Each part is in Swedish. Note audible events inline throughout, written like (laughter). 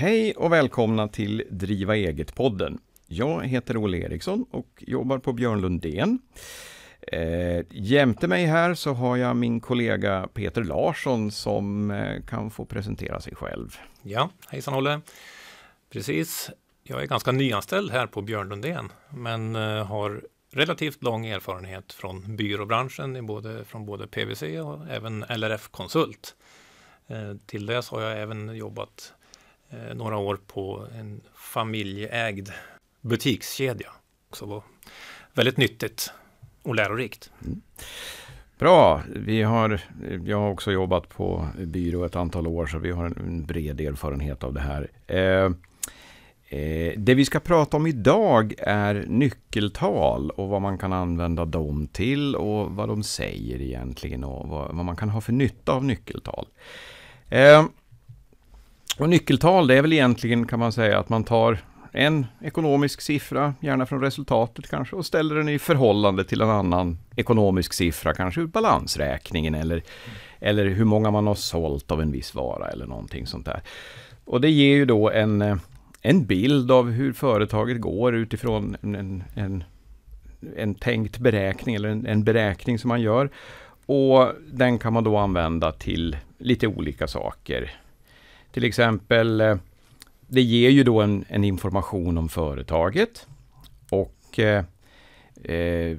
Hej och välkomna till Driva eget-podden. Jag heter Olle Eriksson och jobbar på Björn Lundén. Eh, jämte mig här så har jag min kollega Peter Larsson som eh, kan få presentera sig själv. Ja, hejsan Olle. Precis, jag är ganska nyanställd här på Björn Lundén men eh, har relativt lång erfarenhet från byråbranschen både, från både PVC och även LRF Konsult. Eh, till dess har jag även jobbat Eh, några år på en familjeägd butikskedja. Det var väldigt nyttigt och lärorikt. Mm. Bra, vi har, jag har också jobbat på byrå ett antal år så vi har en bred erfarenhet av det här. Eh, eh, det vi ska prata om idag är nyckeltal och vad man kan använda dem till och vad de säger egentligen och vad, vad man kan ha för nytta av nyckeltal. Eh, och nyckeltal det är väl egentligen kan man säga att man tar en ekonomisk siffra, gärna från resultatet kanske, och ställer den i förhållande till en annan ekonomisk siffra, kanske ur balansräkningen eller, eller hur många man har sålt av en viss vara eller någonting sånt där. Och det ger ju då en, en bild av hur företaget går utifrån en, en, en tänkt beräkning eller en, en beräkning som man gör. Och den kan man då använda till lite olika saker. Till exempel eh, det ger ju då en, en information om företaget och eh, eh,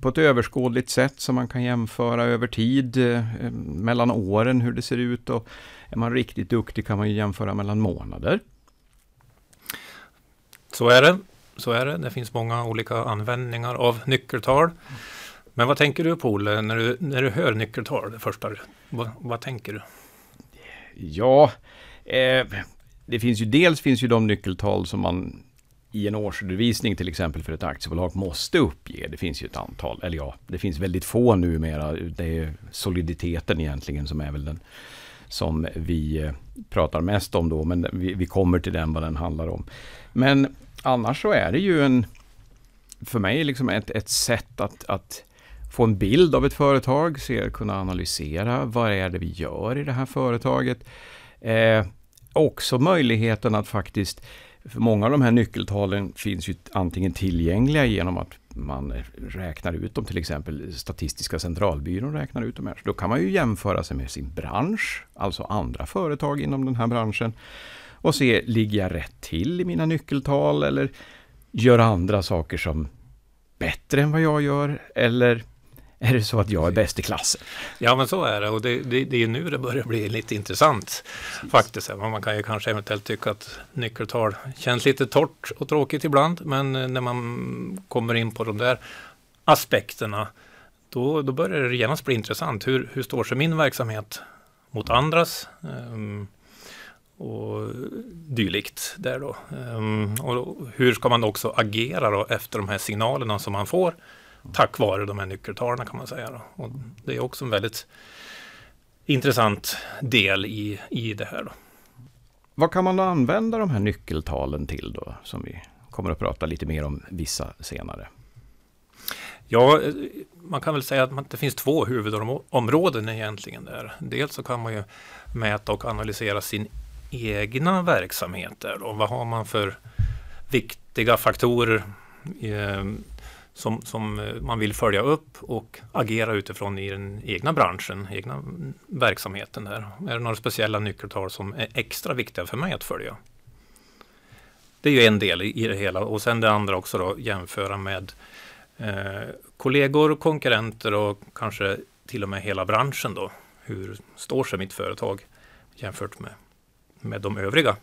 på ett överskådligt sätt som man kan jämföra över tid eh, mellan åren hur det ser ut och är man riktigt duktig kan man ju jämföra mellan månader. Så är det. Så är det. Det finns många olika användningar av nyckeltal. Men vad tänker du på Olle, när du, när du hör nyckeltal? Det första, vad, vad tänker du? Ja, eh, det finns ju dels finns ju de nyckeltal som man i en årsredovisning till exempel för ett aktiebolag måste uppge. Det finns ju ett antal, eller ja, det finns väldigt få numera. Det är soliditeten egentligen som är väl den som vi eh, pratar mest om då, men vi, vi kommer till den vad den handlar om. Men annars så är det ju en, för mig liksom ett, ett sätt att, att få en bild av ett företag, se, kunna analysera vad är det vi gör i det här företaget. Eh, också möjligheten att faktiskt, för många av de här nyckeltalen finns ju antingen tillgängliga genom att man räknar ut dem, till exempel Statistiska centralbyrån räknar ut dem här. Så då kan man ju jämföra sig med sin bransch, alltså andra företag inom den här branschen och se, ligger jag rätt till i mina nyckeltal eller gör andra saker som bättre än vad jag gör eller är det så att jag är bäst i klassen. Ja, men så är det och det, det, det är nu det börjar bli lite intressant faktiskt. Man kan ju kanske eventuellt tycka att nyckeltal känns lite torrt och tråkigt ibland, men när man kommer in på de där aspekterna, då, då börjar det genast bli intressant. Hur, hur står sig min verksamhet mot andras? Um, och dylikt där då. Um, och hur ska man också agera då efter de här signalerna som man får? Tack vare de här nyckeltalen kan man säga. Då. Och det är också en väldigt intressant del i, i det här. Då. Vad kan man använda de här nyckeltalen till då, som vi kommer att prata lite mer om vissa senare? Ja, man kan väl säga att det finns två huvudområden egentligen där. Dels så kan man ju mäta och analysera sin egna verksamhet där då. Vad har man för viktiga faktorer eh, som, som eh, man vill följa upp och agera utifrån i den egna branschen, egna verksamheten där. Är det några speciella nyckeltal som är extra viktiga för mig att följa? Det är ju en del i, det hela och sen det andra också då jämföra med eh, kollegor, konkurrenter och kanske till och med hela branschen då. Hur står sig mitt företag jämfört med, med de övriga?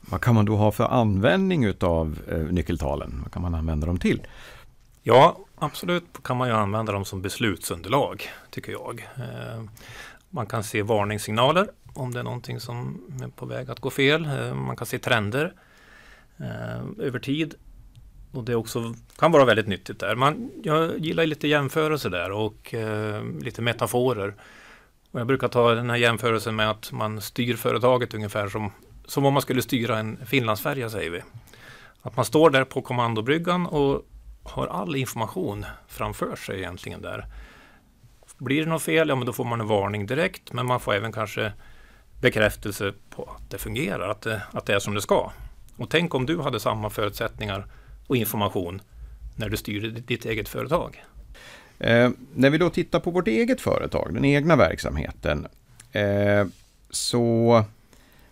Vad kan man då ha för användning utav eh, nyckeltalen? Vad kan man använda dem till? Ja, absolut kan man ju använda dem som beslutsunderlag, tycker jag. Eh, man kan se varningssignaler om det är någonting som är på väg att gå fel. Eh, man kan se trender eh, över tid. Och det också kan vara väldigt nyttigt där. Man, jag gillar lite jämförelser där och lite metaforer. Och jag brukar ta den här jämförelsen med att man styr företaget ungefär som, som om man skulle styra en Finlandsfärja säger vi. Att man står där på kommandobryggan och har all information framför sig egentligen där. Blir det något fel, ja men då får man en varning direkt, men man får även kanske bekräftelse på att det fungerar, att det, att det är som det ska. Och tänk om du hade samma förutsättningar och information när du styrde ditt eget företag. Eh, när vi då tittar på vårt eget företag, den egna verksamheten, eh, så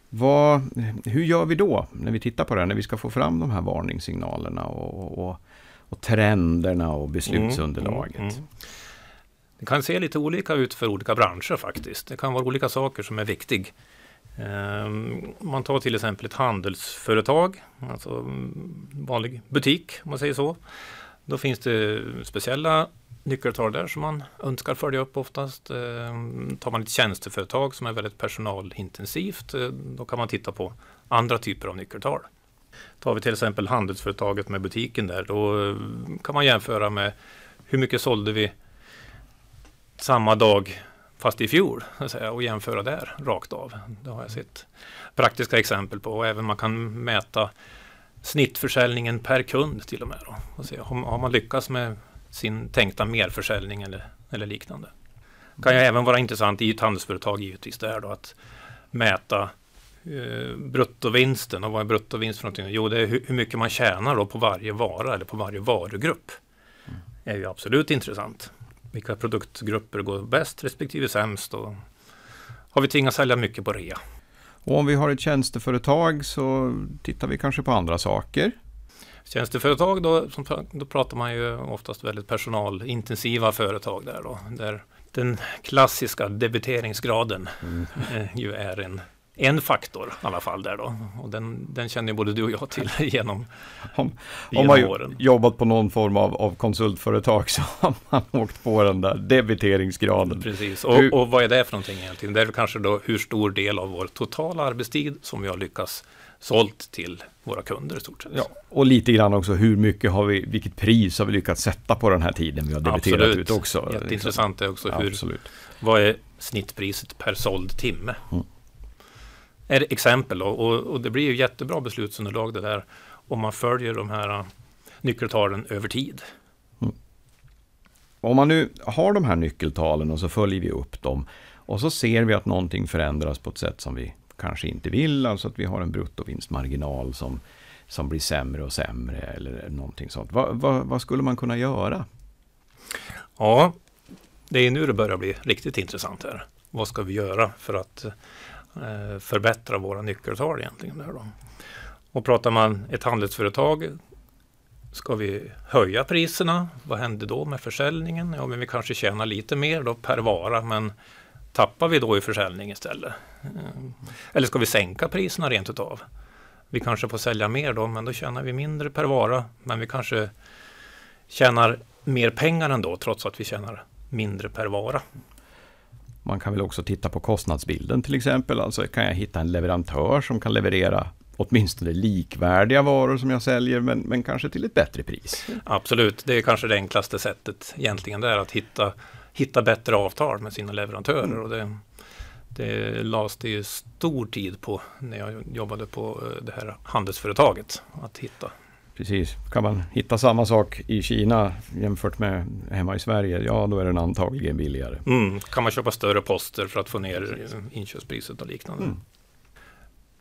vad, hur gör vi då när vi tittar på det här, när vi ska få fram de här varningssignalerna och, och, och och trenderna och beslutsunderlaget? Mm, mm, mm. Det kan se lite olika ut för olika branscher faktiskt. Det kan vara olika saker som är viktiga. Om ehm, man tar till exempel ett handelsföretag, alltså mm, vanlig butik om man säger så. Då finns det speciella nyckeltal där som man önskar följa upp oftast. Ehm, tar man ett tjänsteföretag som är väldigt personalintensivt, eh, då kan man titta på andra typer av nyckeltal. Tar vi till exempel handelsföretaget med butiken där, då eh, kan man jämföra med hur mycket sålde vi samma dag fast i fjol och jämföra där rakt av. Det har jag sett praktiska exempel på och även man kan mäta snittförsäljningen per kund till och med. Då, och se, har man lyckats med sin tänkta merförsäljning eller, eller liknande. kan ju även vara intressant i ett handelsföretag givetvis där då att mäta eh, bruttovinsten. Och vad är bruttovinst för någonting? Jo, det är hur, hur mycket man tjänar då på varje vara eller på varje varugrupp. Mm. är ju absolut intressant. Vilka produktgrupper går bäst respektive sämst? Och har vi tvingats sälja mycket på rea? Och om vi har ett tjänsteföretag så tittar vi kanske på andra saker. Tjänsteföretag då, då pratar man ju oftast väldigt personalintensiva företag där då. Där den klassiska debiteringsgraden mm. Eh, (laughs) ju är en en faktor i alla fall där då. Och den, den känner både du och jag till (laughs) genom, om, genom man åren. jobbat på någon form av, av konsultföretag så (laughs) har man åkt på den där debiteringsgraden. Precis, och, hur, och vad är det för någonting egentligen? Det är kanske då hur stor del av vår totala arbetstid som vi har lyckats sålt till våra kunder i stort sett. Ja, och lite grann också hur mycket har vi, vilket pris har vi lyckats sätta på den här tiden vi har debiterat Absolut. ut också. Jätteintressant är också hur, Absolut. vad är snittpriset per såld timme? Mm är exempel och, och, och, det blir ju jättebra beslutsunderlag det där om man följer de här äh, nyckeltalen över tid. Mm. Om man nu har de här nyckeltalen och så följer vi upp dem och så ser vi att någonting förändras på ett sätt som vi kanske inte vill, alltså att vi har en bruttovinstmarginal som, som blir sämre och sämre eller någonting sånt. Va, va, vad skulle man kunna göra? Ja, det är nu det börjar bli riktigt intressant här. Vad ska vi göra för att Eh, förbättra våra nyckeltal egentligen. Där då. Och pratar man ett handelsföretag Ska vi höja priserna? Vad händer då med försäljningen? Ja, men vi kanske tjänar lite mer då per vara, men tappar vi då i försäljning istället? Eh, eller ska vi sänka priserna rent utav? Vi kanske får sälja mer då, men då tjänar vi mindre per vara, men vi kanske tjänar mer pengar ändå, trots att vi tjänar mindre per vara. Man kan väl också titta på kostnadsbilden till exempel. Alltså kan jag hitta en leverantör som kan leverera åtminstone likvärdiga varor som jag säljer men, men kanske till ett bättre pris. Absolut, det är kanske det enklaste sättet egentligen det är att hitta, hitta bättre avtal med sina leverantörer. Mm. Och det, det lades det ju stor tid på när jag jobbade på eh, det här handelsföretaget att hitta Precis. Kan man hitta samma sak i Kina jämfört med hemma i Sverige, ja då är den antagligen billigare. Mm. Kan man köpa större poster för att få ner inköpspriset och liknande. Mm.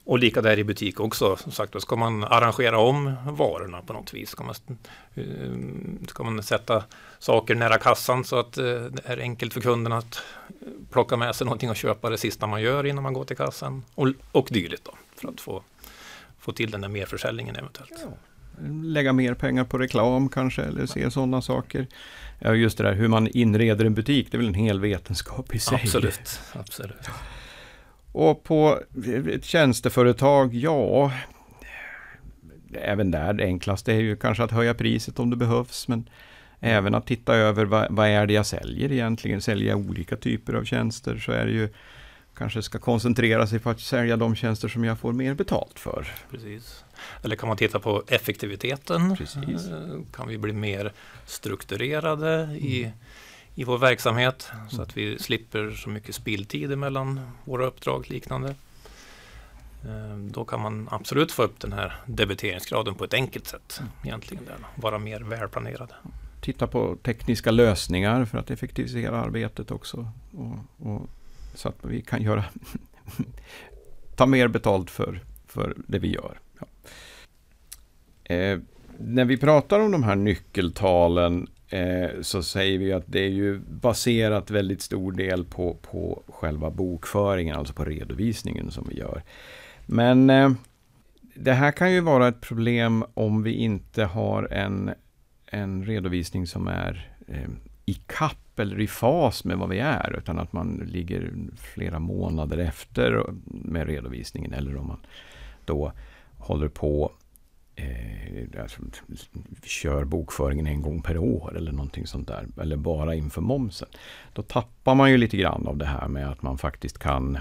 Och lika där i butik också. Som sagt, då ska man arrangera om varorna på något vis. Ska man, eh, ska man sätta saker nära kassan så att eh, det är enkelt för kunden att plocka med sig någonting och köpa det sista man gör innan man går till kassan. Och, och dylikt då, för att få, få till den där merförsäljningen eventuellt. Ja lägga mer pengar på reklam kanske eller se sådana saker. Ja, just det där hur man inreder en butik, det är väl en hel vetenskap i sig. Absolut. Absolut. Och på ett tjänsteföretag, ja, även där det enklaste är ju kanske att höja priset om det behövs. Men även att titta över vad, vad är det jag säljer egentligen. Säljer jag olika typer av tjänster så är det ju kanske ska koncentrera sig på att sälja de tjänster som jag får mer betalt för. Precis. Eller kan man titta på effektiviteten? Precis. Eh, kan vi bli mer strukturerade i, i vår verksamhet så att vi slipper så mycket spilltid mellan våra uppdrag och liknande? Eh, då kan man absolut få upp den här debiteringsgraden på ett enkelt sätt. Egentligen där, vara mer välplanerad. Titta på tekniska lösningar för att effektivisera arbetet också. Och, och så att vi kan göra (laughs) ta mer betalt för, för det vi gör. Eh, när vi pratar om de här nyckeltalen eh, så säger vi att det är ju baserat väldigt stor del på, på själva bokföringen, alltså på redovisningen som vi gör. Men eh, det här kan ju vara ett problem om vi inte har en, en redovisning som är eh, i kapp eller i fas med vad vi är, utan att man ligger flera månader efter med redovisningen, eller om man då håller på eh, alltså, kör bokföringen en gång per år eller någonting sånt där, eller bara inför momsen. Då tappar man ju lite grann av det här med att man faktiskt kan,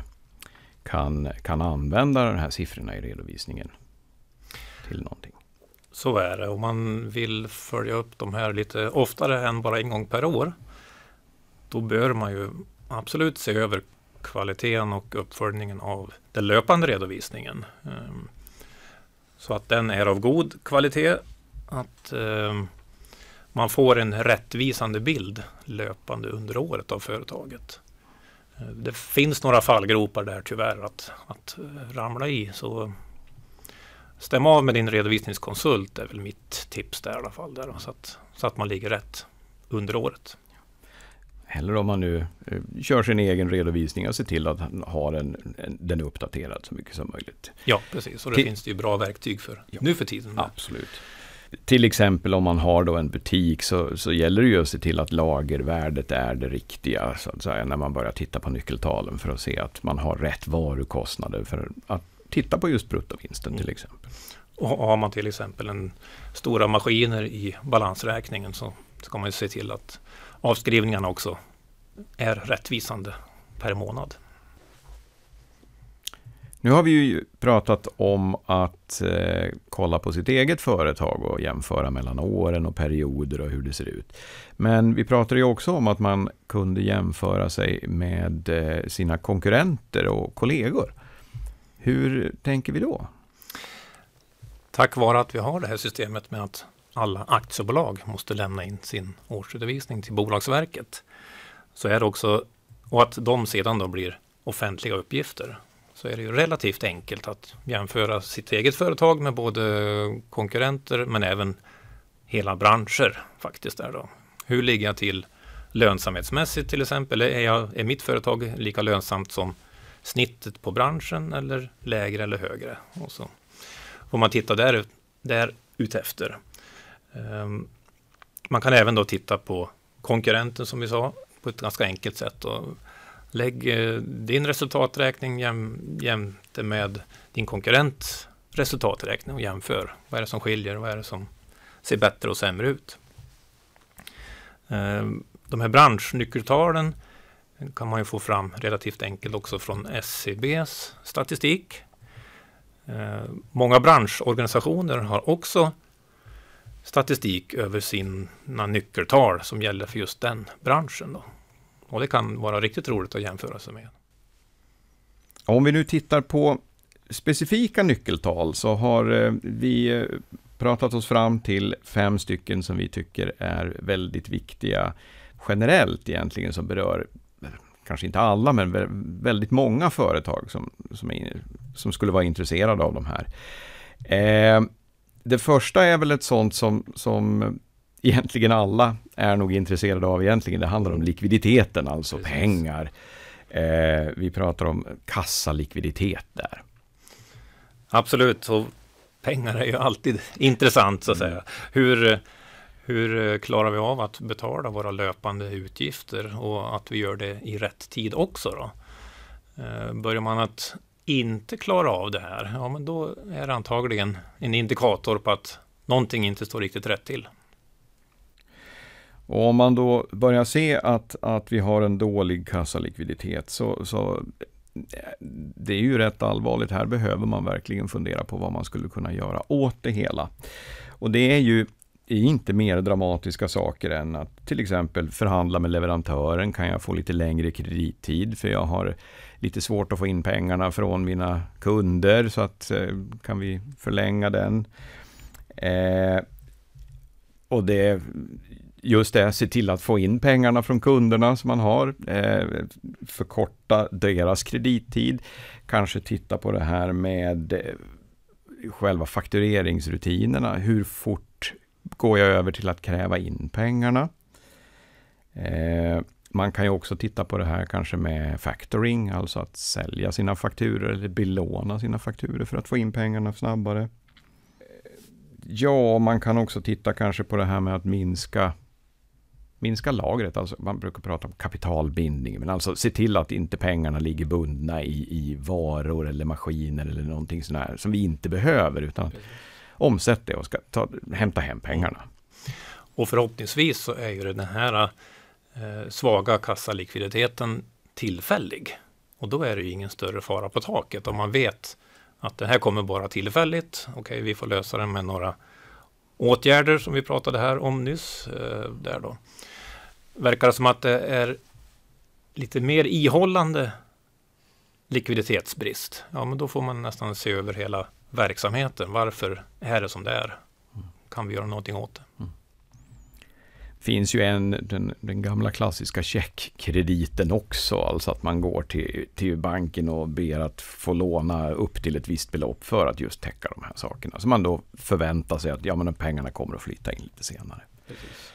kan, kan använda de här siffrorna i redovisningen till någonting. Så är det. Om man vill följa upp de här lite oftare än bara en gång per år. Då bör man ju absolut se över kvaliteten och uppföljningen av den löpande redovisningen. Ehm, så att den är av god kvalitet. Att eh, man får en rättvisande bild löpande under året av företaget. Eh, det finns några fallgropar där tyvärr att, att eh, ramla i. Så stäm av med din redovisningskonsult är väl mitt tips där i alla fall. Där, så, att, så att man ligger rätt under året. Eller om man nu eh, kör sin egen redovisning och ser till att ha den, den uppdaterad så mycket som möjligt. Ja, precis. Och det till, finns det ju bra verktyg för ja, nu för tiden. Absolut. Till exempel om man har då en butik så, så gäller det ju att se till att lagervärdet är det riktiga så att säga när man börjar titta på nyckeltalen för att se att man har rätt varukostnader för att titta på just bruttovinsten mm. till exempel. Och har man till exempel en stora maskiner i balansräkningen så ska man ju se till att avskrivningarna också är rättvisande per månad. Nu har vi ju pratat om att eh, kolla på sitt eget företag och jämföra mellan åren och perioder och hur det ser ut. Men vi pratade ju också om att man kunde jämföra sig med eh, sina konkurrenter och kollegor. Hur tänker vi då? Tack vare att vi har det här systemet med att alla aktiebolag måste lämna in sin årsredovisning till Bolagsverket så är det också, och att de sedan då blir offentliga uppgifter, så är det ju relativt enkelt att jämföra sitt eget företag med både konkurrenter men även hela branscher faktiskt. Där då. Hur ligger jag till lönsamhetsmässigt till exempel? Är, jag, är mitt företag lika lönsamt som snittet på branschen eller lägre eller högre? Och så får man titta där, där utefter. Ehm, man kan även då titta på konkurrenten som vi sa på ett ganska enkelt sätt. Och lägg eh, din resultaträkning jäm, jämte med din konkurrents resultaträkning och jämför. Vad är det som skiljer? Vad är det som ser bättre och sämre ut? Ehm, de här branschnyckeltalen kan man ju få fram relativt enkelt också från SCBs statistik. Ehm, många branschorganisationer har också statistik över sina nyckeltal som gäller för just den branschen. Då. Och det kan vara riktigt roligt att jämföra sig med. Om vi nu tittar på specifika nyckeltal så har eh, vi eh, pratat oss fram till fem stycken som vi tycker är väldigt viktiga generellt egentligen som berör kanske inte alla, men väldigt många företag som, som, är, som skulle vara intresserade av de här. Eh, det första är väl ett sånt som, som egentligen alla är nog intresserade av egentligen. Det handlar om likviditeten, alltså Precis. pengar. Eh, vi pratar om kassalikviditet där. Absolut, och pengar är ju alltid intressant så att säga. Hur, hur klarar vi av att betala våra löpande utgifter och att vi gör det i rätt tid också då? Eh, börjar man att inte klara av det här, ja men då är det antagligen en indikator på att någonting inte står riktigt rätt till. Och om man då börjar se att, att vi har en dålig kassalikviditet så, så det är ju rätt allvarligt. Här behöver man verkligen fundera på vad man skulle kunna göra åt det hela. Och det är ju är inte mer dramatiska saker än att till exempel förhandla med leverantören. Kan jag få lite längre kredittid? För jag har lite svårt att få in pengarna från mina kunder. Så att eh, kan vi förlänga den. Eh, och det just det, se till att få in pengarna från kunderna som man har, eh, förkorta deras kredittid, kanske titta på det här med eh, själva faktureringsrutinerna, hur fort går jag över till att kräva in pengarna? Eh, man kan ju också titta på det här kanske med factoring, alltså att sälja sina fakturer eller belåna sina fakturer för att få in pengarna snabbare. Eh, ja, man kan också titta kanske på det här med att minska minska lagret, alltså man brukar prata om kapitalbindning, men alltså se till att inte pengarna ligger bundna i, i varor eller maskiner eller någonting sånt här som vi inte behöver, utan omsätt det och ska ta, hämta hem pengarna. Och förhoppningsvis så är ju den här eh, svaga kassalikviditeten tillfällig. Och då är det ju ingen större fara på taket om man vet att det här kommer bara tillfälligt. Okej, okay, vi får lösa det med några åtgärder som vi pratade här om nyss. Eh, där då. Verkar det som att det är lite mer ihållande likviditetsbrist. Ja, men då får man nästan se över hela verksamheten. Varför är det som det är? Kan vi göra någonting åt det? Mm. finns ju en, den, den, gamla klassiska checkkrediten också, alltså att man går till, till banken och ber att få låna upp till ett visst belopp för att just täcka de här sakerna. Så man då förväntar sig att ja, men pengarna kommer att flytta in lite senare. Precis.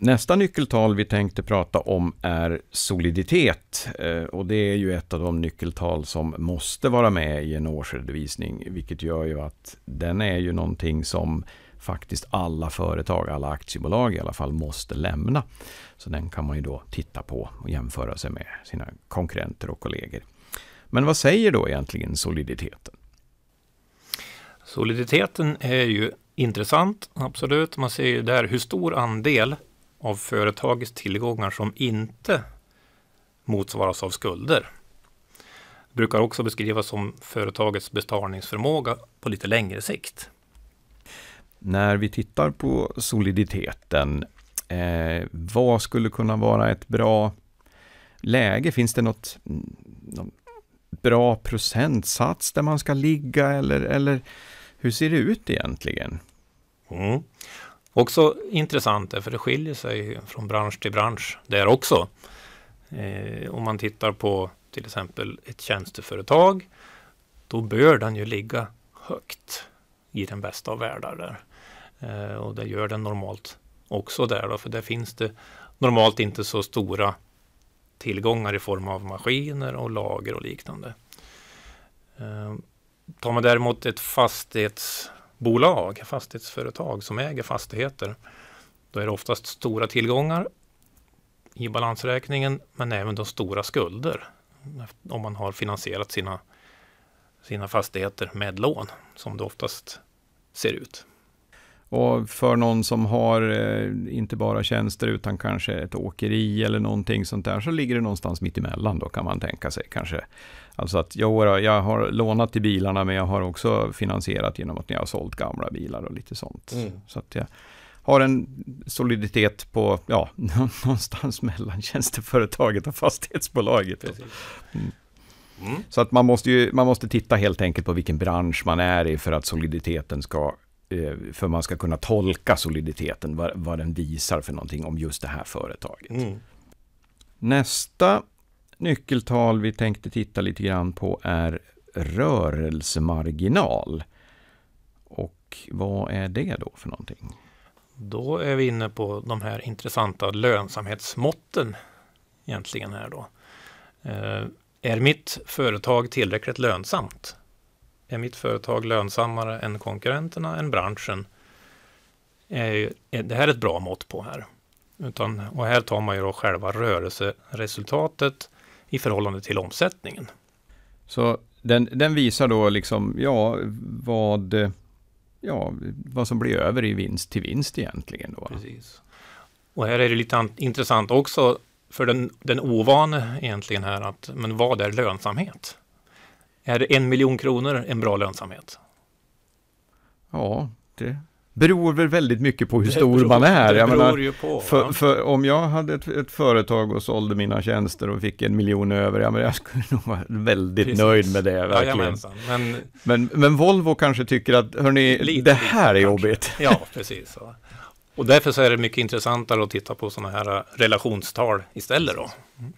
Nästa nyckeltal vi tänkte prata om är soliditet eh, och det är ju ett av de nyckeltal som måste vara med i en årsredovisning, vilket gör ju att den är ju någonting som faktiskt alla företag, alla aktiebolag i alla fall, måste lämna. Så den kan man ju då titta på och jämföra sig med sina konkurrenter och kollegor. Men vad säger då egentligen soliditeten? Soliditeten är ju intressant, absolut. Man ser ju där hur stor andel av företagets tillgångar som inte motsvaras av skulder. Det brukar också beskrivas som företagets betalningsförmåga på lite längre sikt. När vi tittar på soliditeten, eh, vad skulle kunna vara ett bra läge? Finns det något, någon bra procentsats där man ska ligga eller, eller hur ser det ut egentligen? Mm. Också intressant för det skiljer sig från bransch till bransch där också. Eh, om man tittar på till exempel ett tjänsteföretag, då bör den ju ligga högt i den bästa av världar där. Eh, och det gör den normalt också där då, för där finns det normalt inte så stora tillgångar i form av maskiner och lager och liknande. Eh, tar man däremot ett fastighets bolag, fastighetsföretag som äger fastigheter. Då är det oftast stora tillgångar i balansräkningen men även de stora skulder om man har finansierat sina, sina fastigheter med lån som det oftast ser ut. Och för någon som har eh, inte bara tjänster utan kanske ett åkeri eller någonting sånt där så ligger det någonstans mitt emellan då kan man tänka sig kanske. Alltså att jag, jag har lånat till bilarna men jag har också finansierat genom att jag har sålt gamla bilar och lite sånt. Mm. Så att jag har en soliditet på ja, (laughs) någonstans mellan tjänsteföretaget och fastighetsbolaget. Mm. Mm. Så att man måste, ju, man måste titta helt enkelt på vilken bransch man är i för att soliditeten ska för man ska kunna tolka soliditeten, vad, vad den visar för någonting om just det här företaget. Mm. Nästa nyckeltal vi tänkte titta lite grann på är rörelsemarginal. Och vad är det då för någonting? Då är vi inne på de här intressanta lönsamhetsmåtten egentligen här då. Eh, är mitt företag tillräckligt lönsamt? Är mitt företag lönsammare än konkurrenterna, än branschen? Är, är det här är ett bra mått på här. Utan, och här tar man ju då själva rörelseresultatet i förhållande till omsättningen. Så den, den visar då liksom, ja, vad, ja, vad som blir över i vinst till vinst egentligen. Då. Precis. Och här är det lite intressant också för den, den ovane egentligen här att, men vad är lönsamhet? Är en miljon kronor en bra lönsamhet? Ja, det beror väl väldigt mycket på hur stor beror- man är. Det Jag beror menar, ju på. för, för om jag hade ett, ett företag och sålde mina tjänster och fick en miljon över, ja, men jag skulle nog vara väldigt Precis. nöjd med det. Verkligen. Jajamensan. Men Men, men Volvo kanske tycker att, hörni, Lite, det här är lite jobbigt. (laughs) Ja, precis. Så. Och därför så är det mycket intressantare att titta på sådana här relationstal istället då.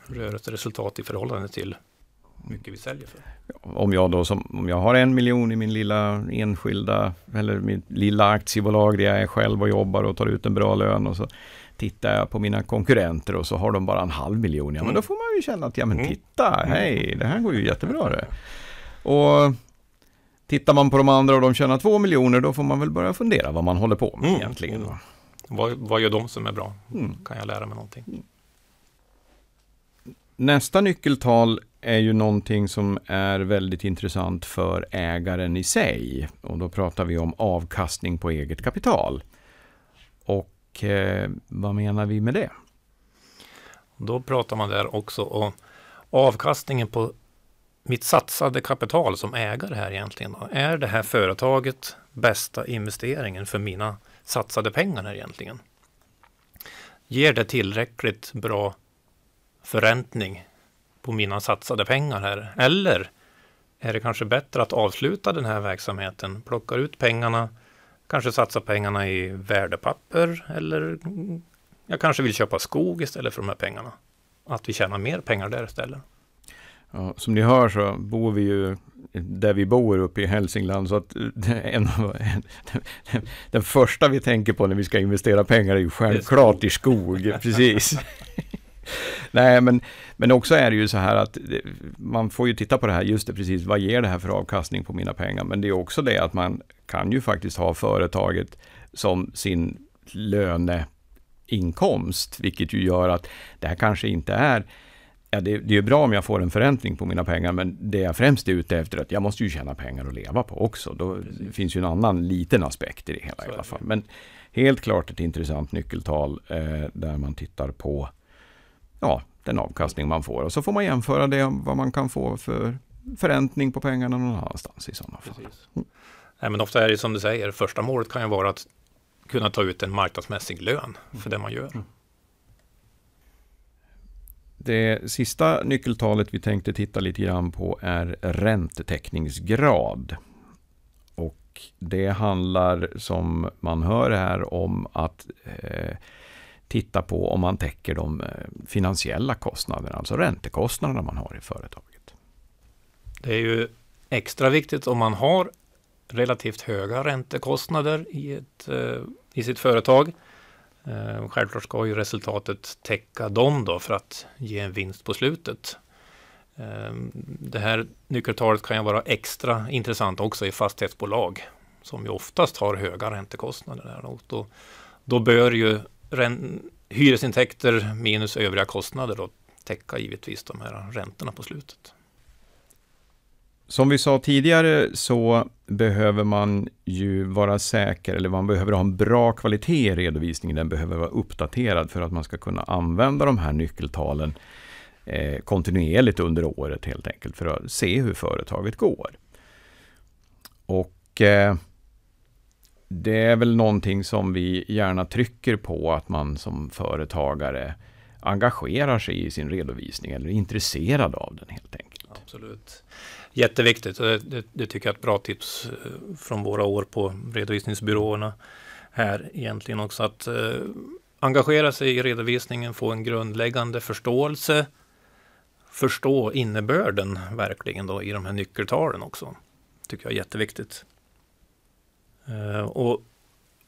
Rörelseresultat i förhållande till mycket vi säljer för. Om jag då som, om jag har en miljon i min lilla enskilda, eller mitt lilla aktiebolag där jag är själv och jobbar och tar ut en bra lön och så tittar jag på mina konkurrenter och så har de bara en halv miljon. Ja, men Mm. då får man ju känna att, ja men Mm. titta, hej, det här går ju jättebra det. Och tittar man på de andra och de tjänar två miljoner, då får man väl börja fundera vad man håller på med Mm. egentligen. Mm. Vad, vad gör de som är bra? Mm. Kan jag lära mig någonting? Nästa nyckeltal är ju någonting som är väldigt intressant för ägaren i sig. Och då pratar vi om avkastning på eget kapital. Och eh, vad menar vi med det? Då pratar man där också om avkastningen på mitt satsade kapital som ägare här egentligen. Då. Är det här företaget bästa investeringen för mina satsade pengar här egentligen? Ger det tillräckligt bra förräntning på mina satsade pengar här? Eller är det kanske bättre att avsluta den här verksamheten, plocka ut pengarna, kanske satsa pengarna i värdepapper eller jag kanske vill köpa skog istället för de här pengarna. Att vi tjänar mer pengar där istället. Ja, som ni hör så bor vi ju där vi bor uppe i Hälsingland. Så att eh, en, en, (laughs) den första vi tänker på när vi ska investera pengar är ju självklart i skog. Precis. (laughs) (laughs) Nej, men, men också är det ju så här att man får ju titta på det här, just det precis, vad ger det här för avkastning på mina pengar? Men det är också det att man kan ju faktiskt ha företaget som sin löneinkomst, vilket ju gör att det här kanske inte är Ja, det, det är bra om jag får en förräntning på mina pengar, men det jag främst är ute efter är att jag måste ju tjäna pengar att leva på också. Då Precis. finns ju en annan liten aspekt i det hela i alla fall. Men helt klart ett intressant nyckeltal eh, där man tittar på ja, den avkastning man får. Och så får man jämföra det vad man kan få för förräntning på pengarna någon annanstans i sådana fall. Precis. Nej, men ofta är det som du säger, första målet kan ju vara att kunna ta ut en marknadsmässig lön för det man gör. Det sista nyckeltalet vi tänkte titta lite grann på är räntetäckningsgrad. Och det handlar som man hör här om att eh, titta på om man täcker de eh, finansiella kostnaderna, alltså räntekostnaderna man har i företaget. Det är ju extra viktigt om man har relativt höga räntekostnader i, ett, eh, i sitt företag. Eh, självklart ska ju resultatet täcka dem då för att ge en vinst på slutet. Det här nyckeltalet kan ju vara extra intressant också i fastighetsbolag som ju oftast har höga räntekostnader. Där. Och då, då bör ju hyresintäkter minus övriga kostnader då täcka givetvis de här räntorna på slutet. Som vi sa tidigare så behöver man ju vara säker, eller man behöver ha en bra kvalitet i redovisningen. Den behöver vara uppdaterad för att man ska kunna använda de här nyckeltalen eh, kontinuerligt under året helt enkelt för att se hur företaget går. Och eh, det är väl någonting som vi gärna trycker på att man som företagare engagerar sig i sin redovisning eller är intresserad av den helt enkelt. Absolut. Jätteviktigt. Det, det, det tycker jag är ett bra tips eh, från våra år på redovisningsbyråerna här egentligen också. Att eh, engagera sig i redovisningen, få en grundläggande förståelse, förstå innebörden verkligen då i de här nyckeltalen också. Tycker jag är jätteviktigt. Eh, och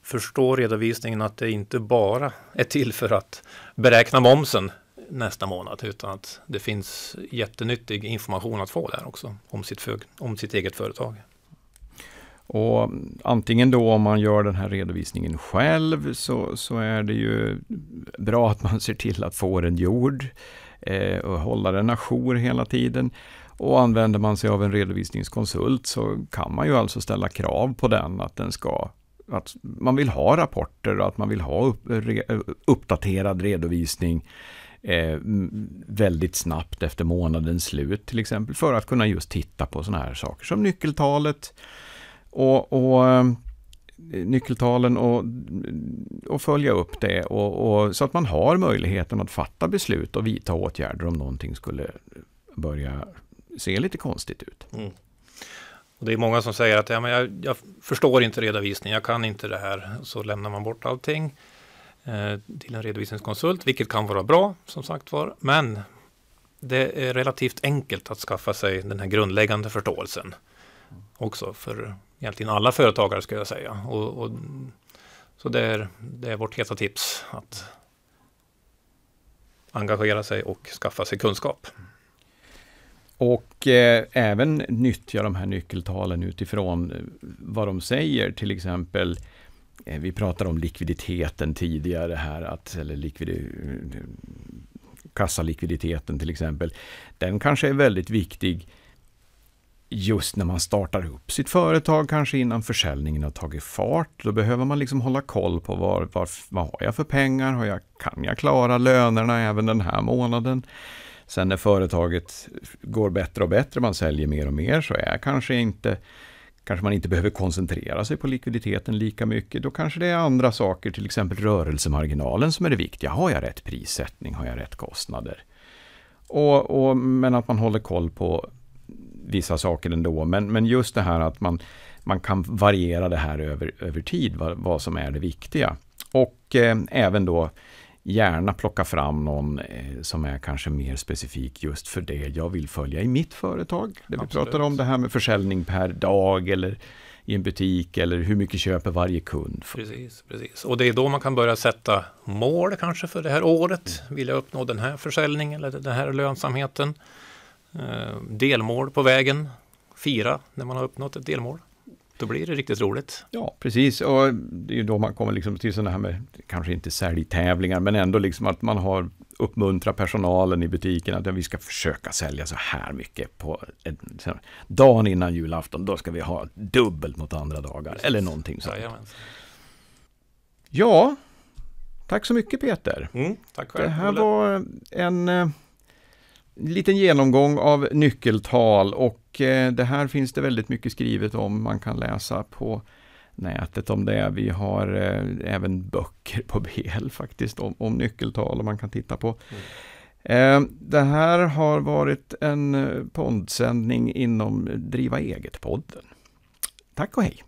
förstå redovisningen att det inte bara är till för att beräkna momsen nästa månad utan att det finns jättenyttig information att få där också om sitt, för, om sitt eget företag. Och antingen då om man gör den här redovisningen själv så, så är det ju bra att man ser till att få den gjord eh, och hålla den ajour hela tiden. Och använder man sig av en redovisningskonsult så kan man ju alltså ställa krav på den att den ska att man vill ha rapporter och att man vill ha upp, re, uppdaterad redovisning eh, väldigt snabbt efter månadens slut till exempel för att kunna just titta på sådana här saker som nyckeltalet och, och eh, nyckeltalen och, och följa upp det och, och, så att man har möjligheten att fatta beslut och vidta åtgärder om någonting skulle börja ser lite konstigt ut. Mm. Och det är många som säger att ja, men jag, jag förstår inte redovisning, jag kan inte det här. Så lämnar man bort allting eh, till en redovisningskonsult, vilket kan vara bra som sagt var. Men det är relativt enkelt att skaffa sig den här grundläggande förståelsen också för egentligen alla företagare skulle jag säga. Och, och, så det är, det är vårt heta tips att engagera sig och skaffa sig kunskap. Och eh, även nyttja de här nyckeltalen utifrån eh, vad de säger, till exempel eh, vi pratade om likviditeten tidigare här, att, eller likvid, kassalikviditeten till exempel. Den kanske är väldigt viktig just när man startar upp sitt företag, kanske innan försäljningen har tagit fart. Då behöver man liksom hålla koll på var, var, vad har jag för pengar? Har jag, kan jag klara lönerna även den här månaden? Sen när företaget går bättre och bättre, man säljer mer och mer, så är kanske inte kanske man inte behöver koncentrera sig på likviditeten lika mycket. Då kanske det är andra saker, till exempel rörelsemarginalen som är det viktiga. Har jag rätt prissättning? Har jag rätt kostnader? Och, och, men att man håller koll på vissa saker ändå. Men, men just det här att man, man kan variera det här över, över tid, vad, vad som är det viktiga. Och eh, även då gärna plocka fram någon eh, som är kanske mer specifik just för det jag vill följa i mitt företag. Det vi pratar om det här med försäljning per dag eller i en butik eller hur mycket köper varje kund. Precis, precis. Och det är då man kan börja sätta mål kanske för det här året. Vill jag uppnå den här försäljningen eller den här lönsamheten? Eh, delmål på vägen. Fira när man har uppnått ett delmål. Då blir det riktigt roligt. Ja, precis. Och det är ju då man kommer liksom till sådana här med, kanske inte säljtävlingar, men ändå liksom att man har uppmuntrat personalen i butiken att vi ska försöka sälja så här mycket på en, dagen innan julafton. Då ska vi ha dubbelt mot andra dagar eller någonting sånt. Ja, tack så mycket Peter. Mm, tack själv. Det här var en eh, liten genomgång av nyckeltal och eh, det här finns det väldigt mycket skrivet om. Man kan läsa på nätet om det. Vi har eh, även böcker på BL faktiskt om, om nyckeltal och man kan titta på. Mm. Eh, det här har varit en poddsändning inom Driva eget-podden. Tack och hej!